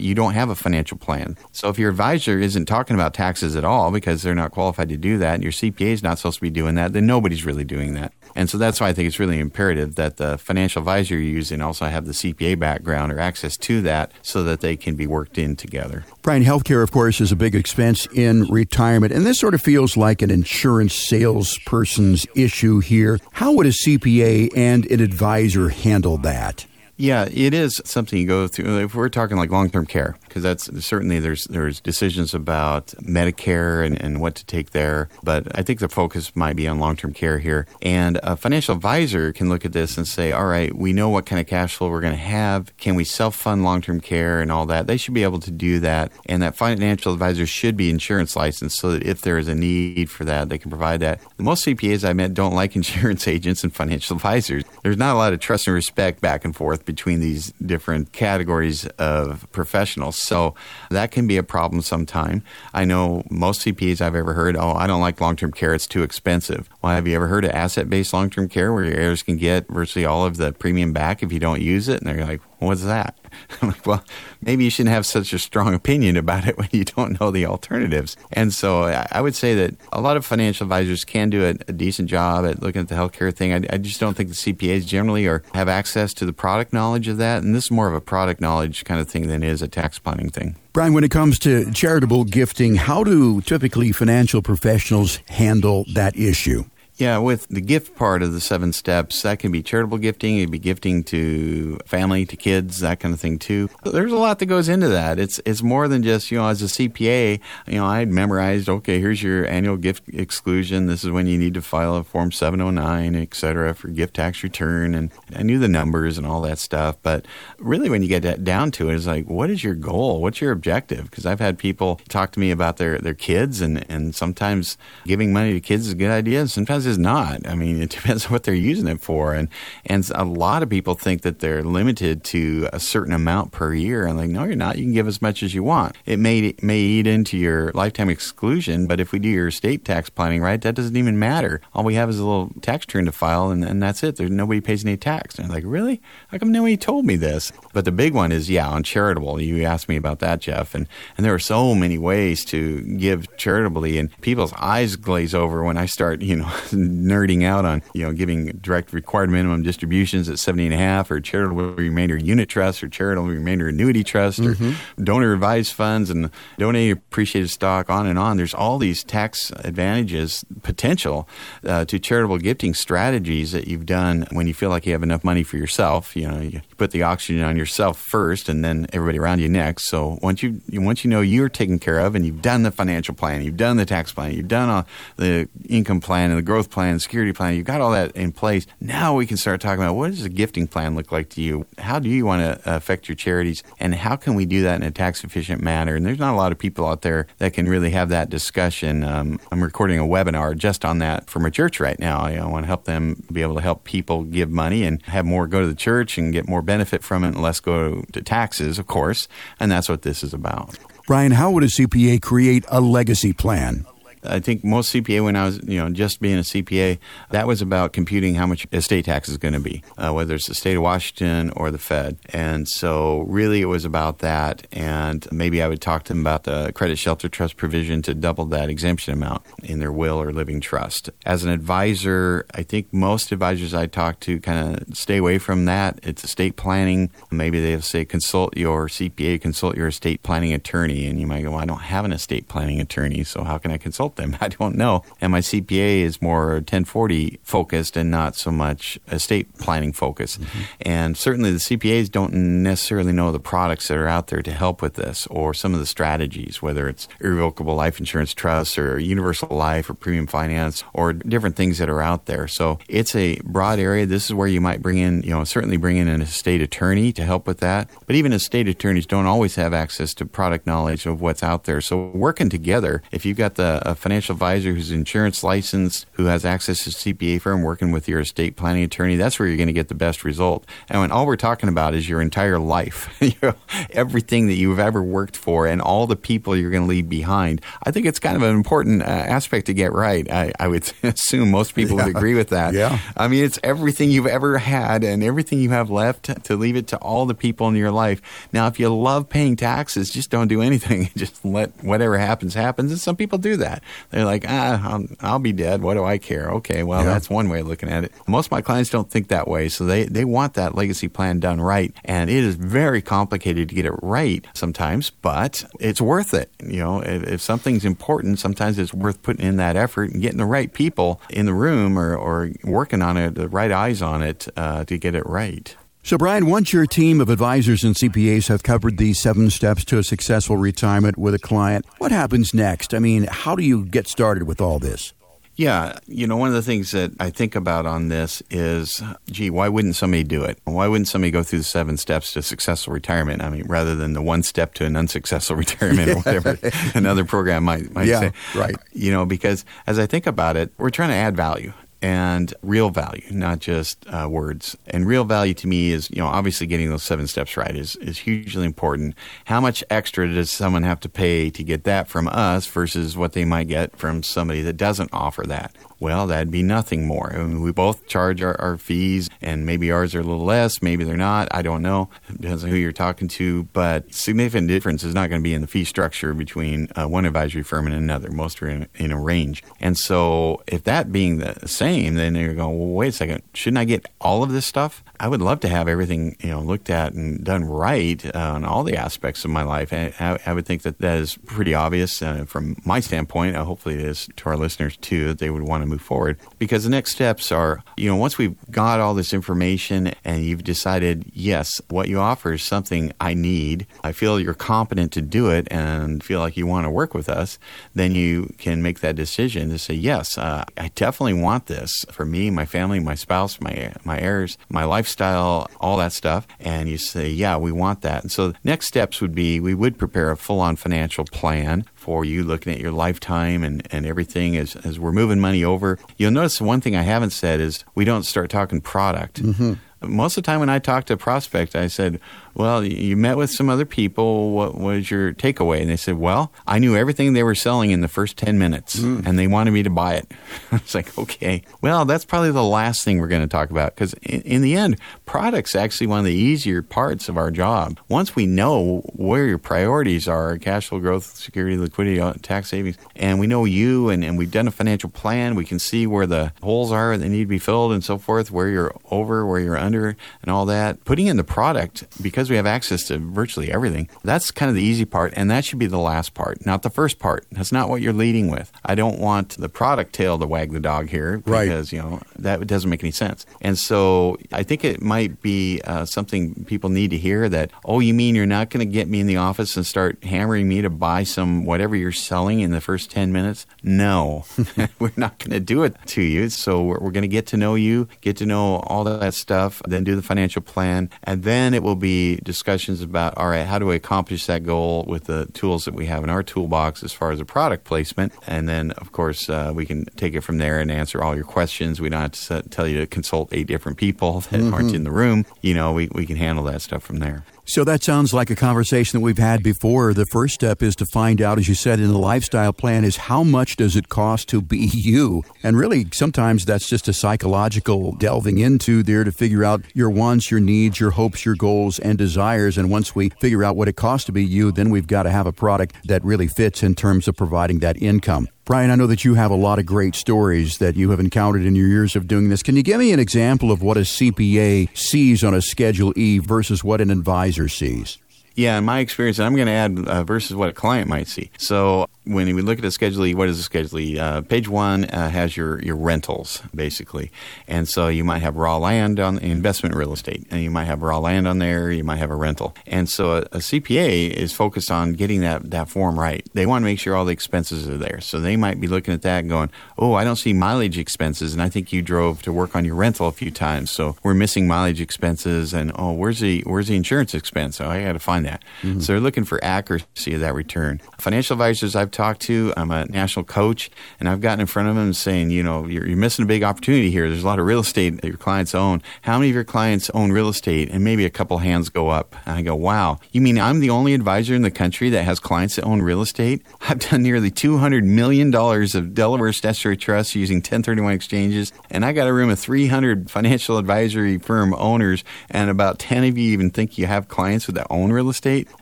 you don't have a financial plan. So if your advisor isn't talking about taxes at all because they're not qualified to do that and your CPA is not supposed to be doing that, then nobody's really doing that. And so that's why I think it's really imperative that the financial advisor you're using also have the CPA background or access to that so that they can be worked in together. Brian, healthcare, of course, is a big expense in retirement, and this sort of feels like an insurance salesperson's issue here. How would a CPA and an advisor handle that? Yeah, it is something you go through. If we're talking like long term care, because that's certainly there's there's decisions about Medicare and, and what to take there, but I think the focus might be on long term care here. And a financial advisor can look at this and say, all right, we know what kind of cash flow we're going to have. Can we self fund long term care and all that? They should be able to do that, and that financial advisor should be insurance licensed so that if there is a need for that, they can provide that. Most CPAs I met don't like insurance agents and financial advisors. There's not a lot of trust and respect back and forth between these different categories of professionals. So that can be a problem sometime. I know most CPAs I've ever heard, oh, I don't like long term care, it's too expensive. Well, have you ever heard of asset based long term care where your heirs can get virtually all of the premium back if you don't use it? And they're like, what's that? I'm like, well, maybe you shouldn't have such a strong opinion about it when you don't know the alternatives. And so I would say that a lot of financial advisors can do a, a decent job at looking at the healthcare thing. I, I, just don't think the CPAs generally are have access to the product knowledge of that. And this is more of a product knowledge kind of thing than is a tax planning thing. Brian, when it comes to charitable gifting, how do typically financial professionals handle that issue? Yeah, with the gift part of the seven steps, that can be charitable gifting, it would be gifting to family, to kids, that kind of thing too. There's a lot that goes into that. It's it's more than just, you know, as a CPA, you know, I had memorized, okay, here's your annual gift exclusion. This is when you need to file a form 709, et cetera, for gift tax return. And I knew the numbers and all that stuff. But really, when you get down to it, it's like, what is your goal? What's your objective? Because I've had people talk to me about their, their kids, and, and sometimes giving money to kids is a good idea. Sometimes is not. I mean, it depends on what they're using it for, and and a lot of people think that they're limited to a certain amount per year. And like, no, you're not. You can give as much as you want. It may may eat into your lifetime exclusion, but if we do your estate tax planning right, that doesn't even matter. All we have is a little tax return to file, and, and that's it. There's nobody pays any tax. And I'm like, really? How come nobody told me this? But the big one is yeah, on charitable. You asked me about that, Jeff, and and there are so many ways to give charitably, and people's eyes glaze over when I start, you know. nerding out on you know giving direct required minimum distributions at 70 and a half or charitable remainder unitrust or charitable remainder annuity trust mm-hmm. or donor advised funds and donate appreciated stock on and on. There's all these tax advantages potential uh, to charitable gifting strategies that you've done when you feel like you have enough money for yourself. You know you put the oxygen on yourself first and then everybody around you next. So once you once you know you're taken care of and you've done the financial plan you've done the tax plan you've done all the income plan and the growth plan, security plan, you've got all that in place. Now we can start talking about what does a gifting plan look like to you? How do you want to affect your charities? And how can we do that in a tax efficient manner? And there's not a lot of people out there that can really have that discussion. Um, I'm recording a webinar just on that for my church right now. I want to help them be able to help people give money and have more go to the church and get more benefit from it and less go to taxes, of course. And that's what this is about. Brian, how would a CPA create a legacy plan? I think most CPA, when I was, you know, just being a CPA, that was about computing how much estate tax is going to be, uh, whether it's the state of Washington or the Fed. And so, really, it was about that. And maybe I would talk to them about the credit shelter trust provision to double that exemption amount in their will or living trust. As an advisor, I think most advisors I talk to kind of stay away from that. It's estate planning. Maybe they'll say consult your CPA, consult your estate planning attorney. And you might go, well, I don't have an estate planning attorney, so how can I consult them. I don't know. And my CPA is more 1040 focused and not so much estate planning focused. Mm-hmm. And certainly the CPAs don't necessarily know the products that are out there to help with this or some of the strategies, whether it's irrevocable life insurance trusts or universal life or premium finance or different things that are out there. So it's a broad area. This is where you might bring in, you know, certainly bring in an estate attorney to help with that. But even estate attorneys don't always have access to product knowledge of what's out there. So working together, if you've got the financial advisor who's insurance licensed, who has access to CPA firm working with your estate planning attorney, that's where you're going to get the best result. And when all we're talking about is your entire life, you know, everything that you've ever worked for and all the people you're going to leave behind, I think it's kind of an important uh, aspect to get right. I, I would assume most people yeah. would agree with that. Yeah. I mean, it's everything you've ever had and everything you have left to leave it to all the people in your life. Now, if you love paying taxes, just don't do anything. just let whatever happens happens. And some people do that. They're like, ah, I'll, I'll be dead. What do I care? Okay, well, yeah. that's one way of looking at it. Most of my clients don't think that way, so they they want that legacy plan done right, and it is very complicated to get it right sometimes, but it's worth it. You know, if, if something's important, sometimes it's worth putting in that effort and getting the right people in the room or, or working on it, the right eyes on it uh, to get it right. So, Brian, once your team of advisors and CPAs have covered these seven steps to a successful retirement with a client, what happens next? I mean, how do you get started with all this? Yeah, you know, one of the things that I think about on this is, gee, why wouldn't somebody do it? Why wouldn't somebody go through the seven steps to successful retirement? I mean, rather than the one step to an unsuccessful retirement or whatever another program might, might yeah, say. Right. You know, because as I think about it, we're trying to add value and real value, not just uh, words. And real value to me is, you know, obviously getting those seven steps right is, is hugely important. How much extra does someone have to pay to get that from us versus what they might get from somebody that doesn't offer that? Well, that'd be nothing more. I mean, we both charge our, our, fees, and maybe ours are a little less, maybe they're not. I don't know. It Depends on who you're talking to. But significant difference is not going to be in the fee structure between uh, one advisory firm and another. Most are in, in, a range. And so, if that being the same, then you're going, well, wait a second, shouldn't I get all of this stuff? I would love to have everything you know looked at and done right uh, on all the aspects of my life. I, I would think that that is pretty obvious uh, from my standpoint. Uh, hopefully, it is to our listeners too that they would want to move forward because the next steps are you know once we've got all this information and you've decided yes, what you offer is something I need. I feel you're competent to do it and feel like you want to work with us. Then you can make that decision to say yes, uh, I definitely want this for me, my family, my spouse, my my heirs, my life lifestyle, all that stuff, and you say, yeah, we want that. And so next steps would be we would prepare a full on financial plan for you, looking at your lifetime and, and everything as, as we're moving money over. You'll notice one thing I haven't said is we don't start talking product. Mm-hmm. Most of the time when I talk to a prospect, I said, well, you met with some other people. What was your takeaway? And they said, well, I knew everything they were selling in the first 10 minutes mm. and they wanted me to buy it. I was like, okay, well, that's probably the last thing we're going to talk about because in, in, the end, product's actually one of the easier parts of our job. Once we know where your priorities are, cash flow growth, security, liquidity, uh, tax savings, and we know you and, and we've done a financial plan, we can see where the holes are that need to be filled and so forth, where you're over, where you're under, and all that. Putting in the product because because we have access to virtually everything, that's kind of the easy part, and that should be the last part, not the first part. That's not what you're leading with. I don't want the product tail to wag the dog here because, right. you know, that doesn't make any sense. And so I think it might be uh, something people need to hear that, oh, you mean you're not going to get me in the office and start hammering me to buy some whatever you're selling in the first 10 minutes? No, we're not going to do it to you. So we're, we're going to get to know you, get to know all that stuff, then do the financial plan, and then it will be discussions about all right, how do we accomplish that goal with the tools that we have in our toolbox as far as a product placement, and then of course uh, we can take it from there and answer all your questions. We don't have to tell you to consult eight different people that mm-hmm. aren't in the room. You know, we we can handle that stuff from there. So that sounds like a conversation that we've had before. The first step is to find out, as you said in the lifestyle plan, is how much does it cost to be you? And really, sometimes that's just a psychological delving into there to figure out your wants, your needs, your hopes, your goals, and desires. And once we figure out what it costs to be you, then we've got to have a product that really fits in terms of providing that income. Brian, I know that you have a lot of great stories that you have encountered in your years of doing this. Can you give me an example of what a CPA sees on a Schedule E versus what an advisor sees? Yeah, in my experience, I'm going to add uh, versus what a client might see. So when we look at a Schedule what is a Schedule? Uh, page one uh, has your, your rentals, basically. And so you might have raw land on investment real estate, and you might have raw land on there, you might have a rental. And so a, a CPA is focused on getting that, that form right. They want to make sure all the expenses are there. So they might be looking at that and going, oh, I don't see mileage expenses, and I think you drove to work on your rental a few times. So we're missing mileage expenses, and oh, where's the, where's the insurance expense? Oh, I got to find that. Mm-hmm. So they're looking for accuracy of that return. Financial advisors I've talked to. I'm a national coach, and I've gotten in front of them saying, you know, you're, you're, missing a big opportunity here. There's a lot of real estate that your clients own. How many of your clients own real estate? And maybe a couple hands go up. And I go, wow, you mean I'm the only advisor in the country that has clients that own real estate? I've done nearly $200 million of Delaware statutory trusts using 1031 exchanges, and I got a room of 300 financial advisory firm owners, and about 10 of you even think you have clients that own real estate.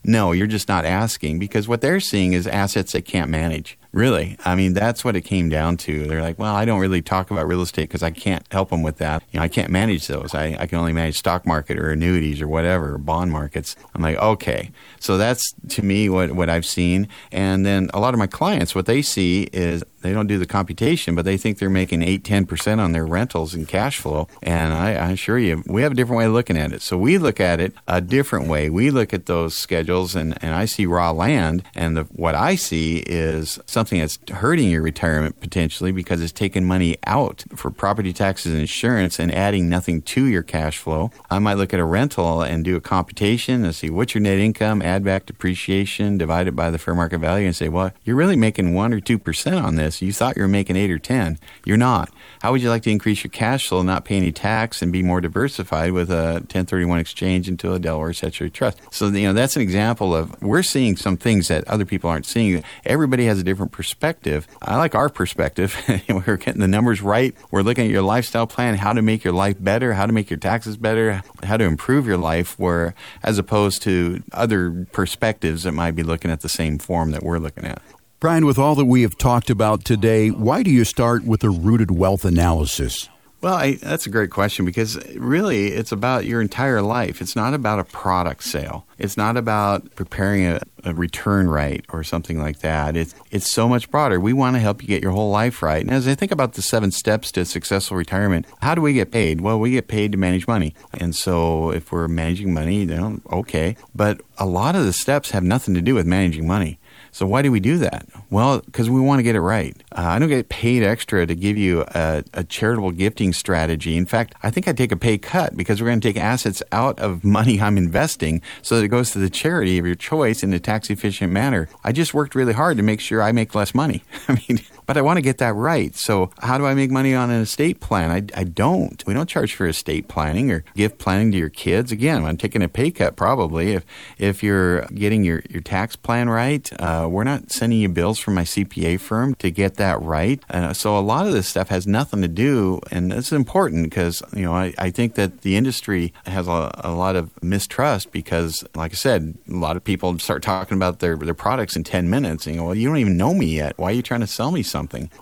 No, you're just not asking because what they're seeing is assets they can't manage. Really, I mean, that's what it came down to. They're like, well, I don't really talk about real estate because I can't help them with that. You know, I can't manage those. I, I can only manage stock market or annuities or whatever, or bond markets. I'm like, okay. So that's to me what, what I've seen. And then a lot of my clients, what they see is they don't do the computation, but they think they're making 8, 10% on their rentals and cash flow. And I, I assure you, we have a different way of looking at it. So we look at it a different way. We look at those schedules, and, and I see raw land, and the, what I see is something that's hurting your retirement potentially because it's taking money out for property taxes and insurance and adding nothing to your cash flow. I might look at a rental and do a computation and see what's your net income, add back depreciation, divide it by the fair market value, and say, well, you're really making 1 or 2% on this. You thought you were making eight or 10. You're not. How would you like to increase your cash flow, and not pay any tax, and be more diversified with a 1031 exchange into a Delaware statutory trust? So, you know, that's an example of we're seeing some things that other people aren't seeing. Everybody has a different perspective. I like our perspective. we're getting the numbers right. We're looking at your lifestyle plan, how to make your life better, how to make your taxes better, how to improve your life, where as opposed to other perspectives that might be looking at the same form that we're looking at. Brian, with all that we have talked about today, why do you start with a rooted wealth analysis? Well, I, that's a great question because really it's about your entire life. It's not about a product sale. It's not about preparing a, a, return right or something like that. It's it's so much broader. We want to help you get your whole life right. And as I think about the seven steps to successful retirement, how do we get paid? Well, we get paid to manage money. And so if we're managing money, you know, okay. But a lot of the steps have nothing to do with managing money. So why do we do that? Well, because we want to get it right. Uh, I don't get paid extra to give you a, a, charitable gifting strategy. In fact, I think I take a pay cut because we're going to take assets out of money I'm investing so that it goes to the charity of your choice in a tax efficient manner. I just worked really hard to make sure I make less money. I mean, but I want to get that right. So how do I make money on an estate plan? I, I don't. We don't charge for estate planning or gift planning to your kids. Again, I'm taking a pay cut probably. If if you're getting your, your tax plan right, uh, we're not sending you bills from my CPA firm to get that right. Uh, so a lot of this stuff has nothing to do, and it's important because you know I, I think that the industry has a, a lot of mistrust because, like I said, a lot of people start talking about their their products in ten minutes, and you go, well, you don't even know me yet. Why are you trying to sell me something.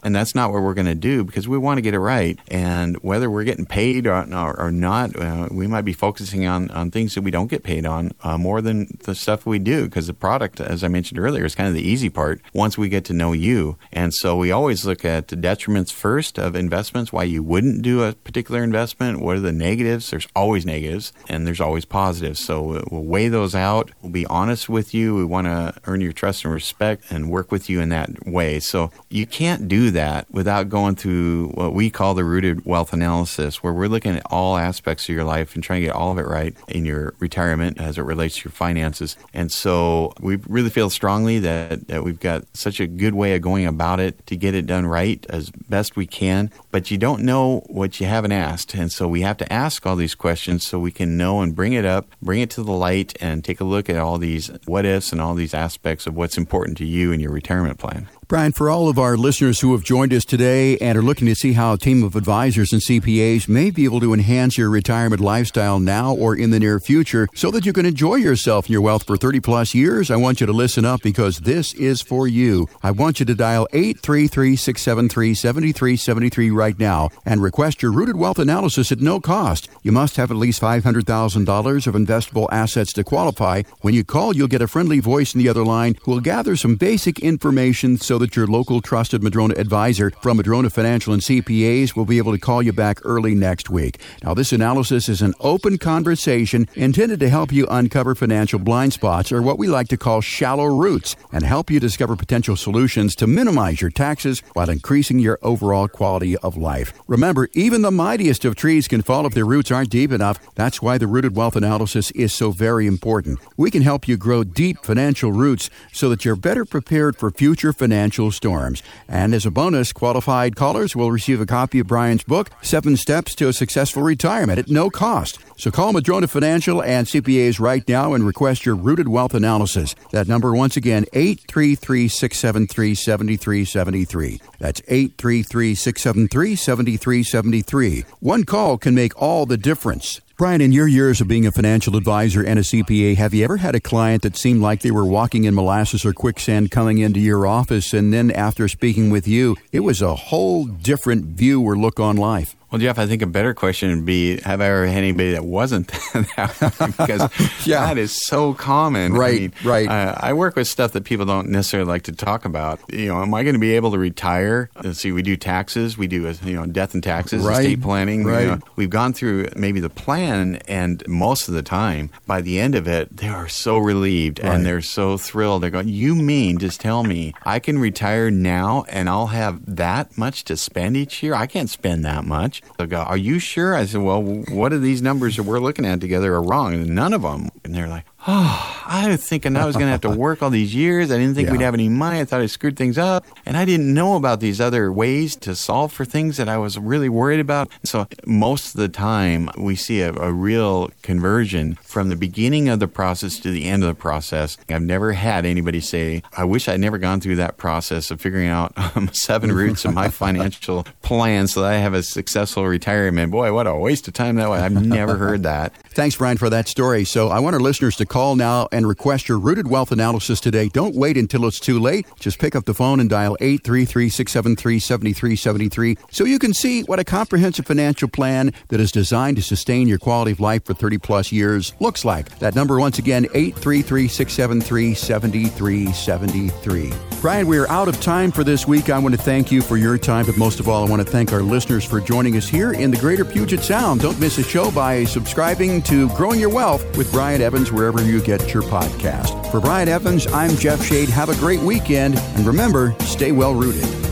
And that's not what we're going to do because we want to get it right. And whether we're getting paid or, or, or not, uh, we might be focusing on, on things that we don't get paid on uh, more than the stuff we do because the product, as I mentioned earlier, is kind of the easy part once we get to know you. And so we always look at the detriments first of investments, why you wouldn't do a particular investment. What are the negatives? There's always negatives and there's always positives. So we'll weigh those out. We'll be honest with you. We want to earn your trust and respect and work with you in that way. So you can't can't do that without going through what we call the rooted wealth analysis, where we're looking at all aspects of your life and trying to get all of it right in your retirement as it relates to your finances. And so we really feel strongly that, that we've got such a good way of going about it to get it done right as best we can. But you don't know what you haven't asked. And so we have to ask all these questions so we can know and bring it up, bring it to the light, and take a look at all these what ifs and all these aspects of what's important to you in your retirement plan. Brian, for all of our listeners who have joined us today and are looking to see how a team of advisors and CPAs may be able to enhance your retirement lifestyle now or in the near future so that you can enjoy yourself and your wealth for 30 plus years, I want you to listen up because this is for you. I want you to dial 833 673 7373 right now and request your rooted wealth analysis at no cost. You must have at least $500,000 of investable assets to qualify. When you call, you'll get a friendly voice in the other line who will gather some basic information so that your local trusted Madrona advisor from Madrona Financial and CPAs will be able to call you back early next week. Now, this analysis is an open conversation intended to help you uncover financial blind spots, or what we like to call shallow roots, and help you discover potential solutions to minimize your taxes while increasing your overall quality of life. Remember, even the mightiest of trees can fall if their roots aren't deep enough. That's why the rooted wealth analysis is so very important. We can help you grow deep financial roots so that you're better prepared for future financial storms. And as a bonus, qualified callers will receive a copy of Brian's book, Seven Steps to a Successful Retirement, at no cost. So call Madrona Financial and CPAs right now and request your rooted wealth analysis. That number, once again, 833 673 7373. That's 833 673 7373. One call can make all the difference. Brian, in your years of being a financial advisor and a CPA, have you ever had a client that seemed like they were walking in molasses or quicksand coming into your office, and then after speaking with you, it was a whole different view or look on life? Well, Jeff, I think a better question would be Have I ever had anybody that wasn't that? because yeah. that is so common. Right, I mean, right. Uh, I work with stuff that people don't necessarily like to talk about. You know, am I going to be able to retire? Let's see, we do taxes, we do, you know, death and taxes, right, estate planning. Right. You know, we've gone through maybe the plan, and most of the time, by the end of it, they are so relieved right. and they're so thrilled. They're going, You mean, just tell me, I can retire now and I'll have that much to spend each year? I can't spend that much. They'll go, Are you sure? I said, Well, what are these numbers that we're looking at together are wrong? And none of them. And they're like, Oh, I was thinking I was going to have to work all these years. I didn't think yeah. we'd have any money. I thought I screwed things up. And I didn't know about these other ways to solve for things that I was really worried about. So most of the time, we see a, a real conversion from the beginning of the process to the end of the process. I've never had anybody say, I wish I'd never gone through that process of figuring out um, seven roots of my financial plan so that I have a successful retirement. Boy, what a waste of time that was. I've never heard that. Thanks, Brian, for that story. So I want our listeners to call now and request your rooted wealth analysis today. Don't wait until it's too late. Just pick up the phone and dial 833 673 7373 so you can see what a comprehensive financial plan that is designed to sustain your quality of life for 30 plus years looks like. That number, once again, 833 673 7373. Brian, we are out of time for this week. I want to thank you for your time, but most of all, I want to thank our listeners for joining us here in the greater Puget Sound. Don't miss a show by subscribing to Growing Your Wealth with Brian Evans wherever you get your podcast. For Brian Evans, I'm Jeff Shade. Have a great weekend, and remember, stay well rooted.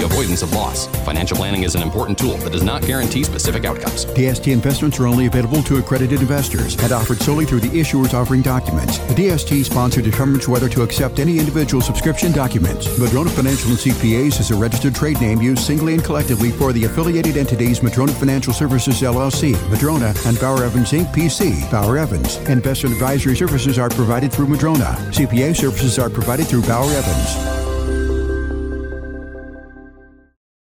the avoidance of loss. Financial planning is an important tool that does not guarantee specific outcomes. DST investments are only available to accredited investors and offered solely through the issuers offering documents. The DST sponsor determines whether to accept any individual subscription documents. Madrona Financial and CPAs is a registered trade name used singly and collectively for the affiliated entities Madrona Financial Services LLC, Madrona, and Bauer Evans Inc. PC. Bauer Evans. Investment advisory services are provided through Madrona. CPA services are provided through Bauer Evans.